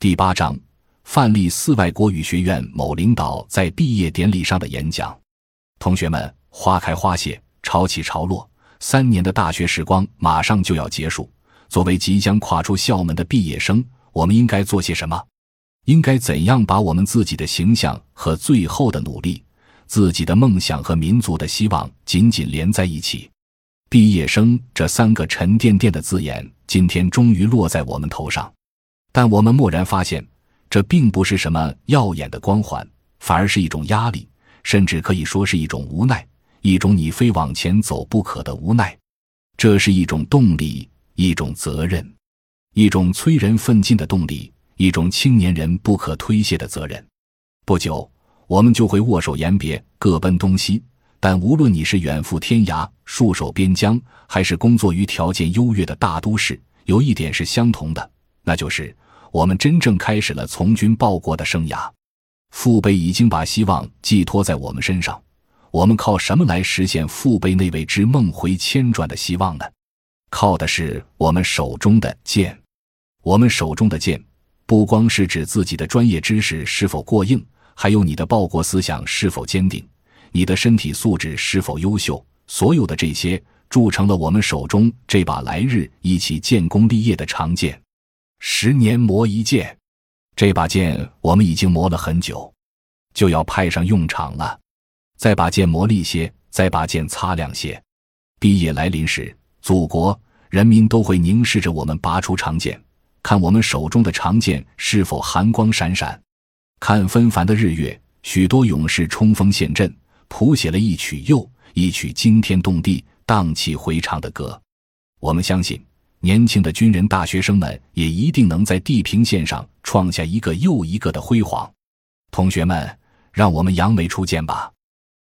第八章，范例四外国语学院某领导在毕业典礼上的演讲。同学们，花开花谢，潮起潮落，三年的大学时光马上就要结束。作为即将跨出校门的毕业生，我们应该做些什么？应该怎样把我们自己的形象和最后的努力、自己的梦想和民族的希望紧紧连在一起？毕业生这三个沉甸甸的字眼，今天终于落在我们头上。但我们蓦然发现，这并不是什么耀眼的光环，反而是一种压力，甚至可以说是一种无奈，一种你非往前走不可的无奈。这是一种动力，一种责任，一种催人奋进的动力。一种青年人不可推卸的责任。不久，我们就会握手言别，各奔东西。但无论你是远赴天涯、戍守边疆，还是工作于条件优越的大都市，有一点是相同的，那就是我们真正开始了从军报国的生涯。父辈已经把希望寄托在我们身上，我们靠什么来实现父辈那位之梦回千转的希望呢？靠的是我们手中的剑。我们手中的剑。不光是指自己的专业知识是否过硬，还有你的报国思想是否坚定，你的身体素质是否优秀。所有的这些铸成了我们手中这把来日一起建功立业的长剑。十年磨一剑，这把剑我们已经磨了很久，就要派上用场了。再把剑磨利些，再把剑擦亮些。毕业来临时，祖国人民都会凝视着我们拔出长剑。看我们手中的长剑是否寒光闪闪，看纷繁的日月，许多勇士冲锋陷阵，谱写了一曲又一曲惊天动地、荡气回肠的歌。我们相信，年轻的军人大学生们也一定能在地平线上创下一个又一个的辉煌。同学们，让我们扬眉出剑吧！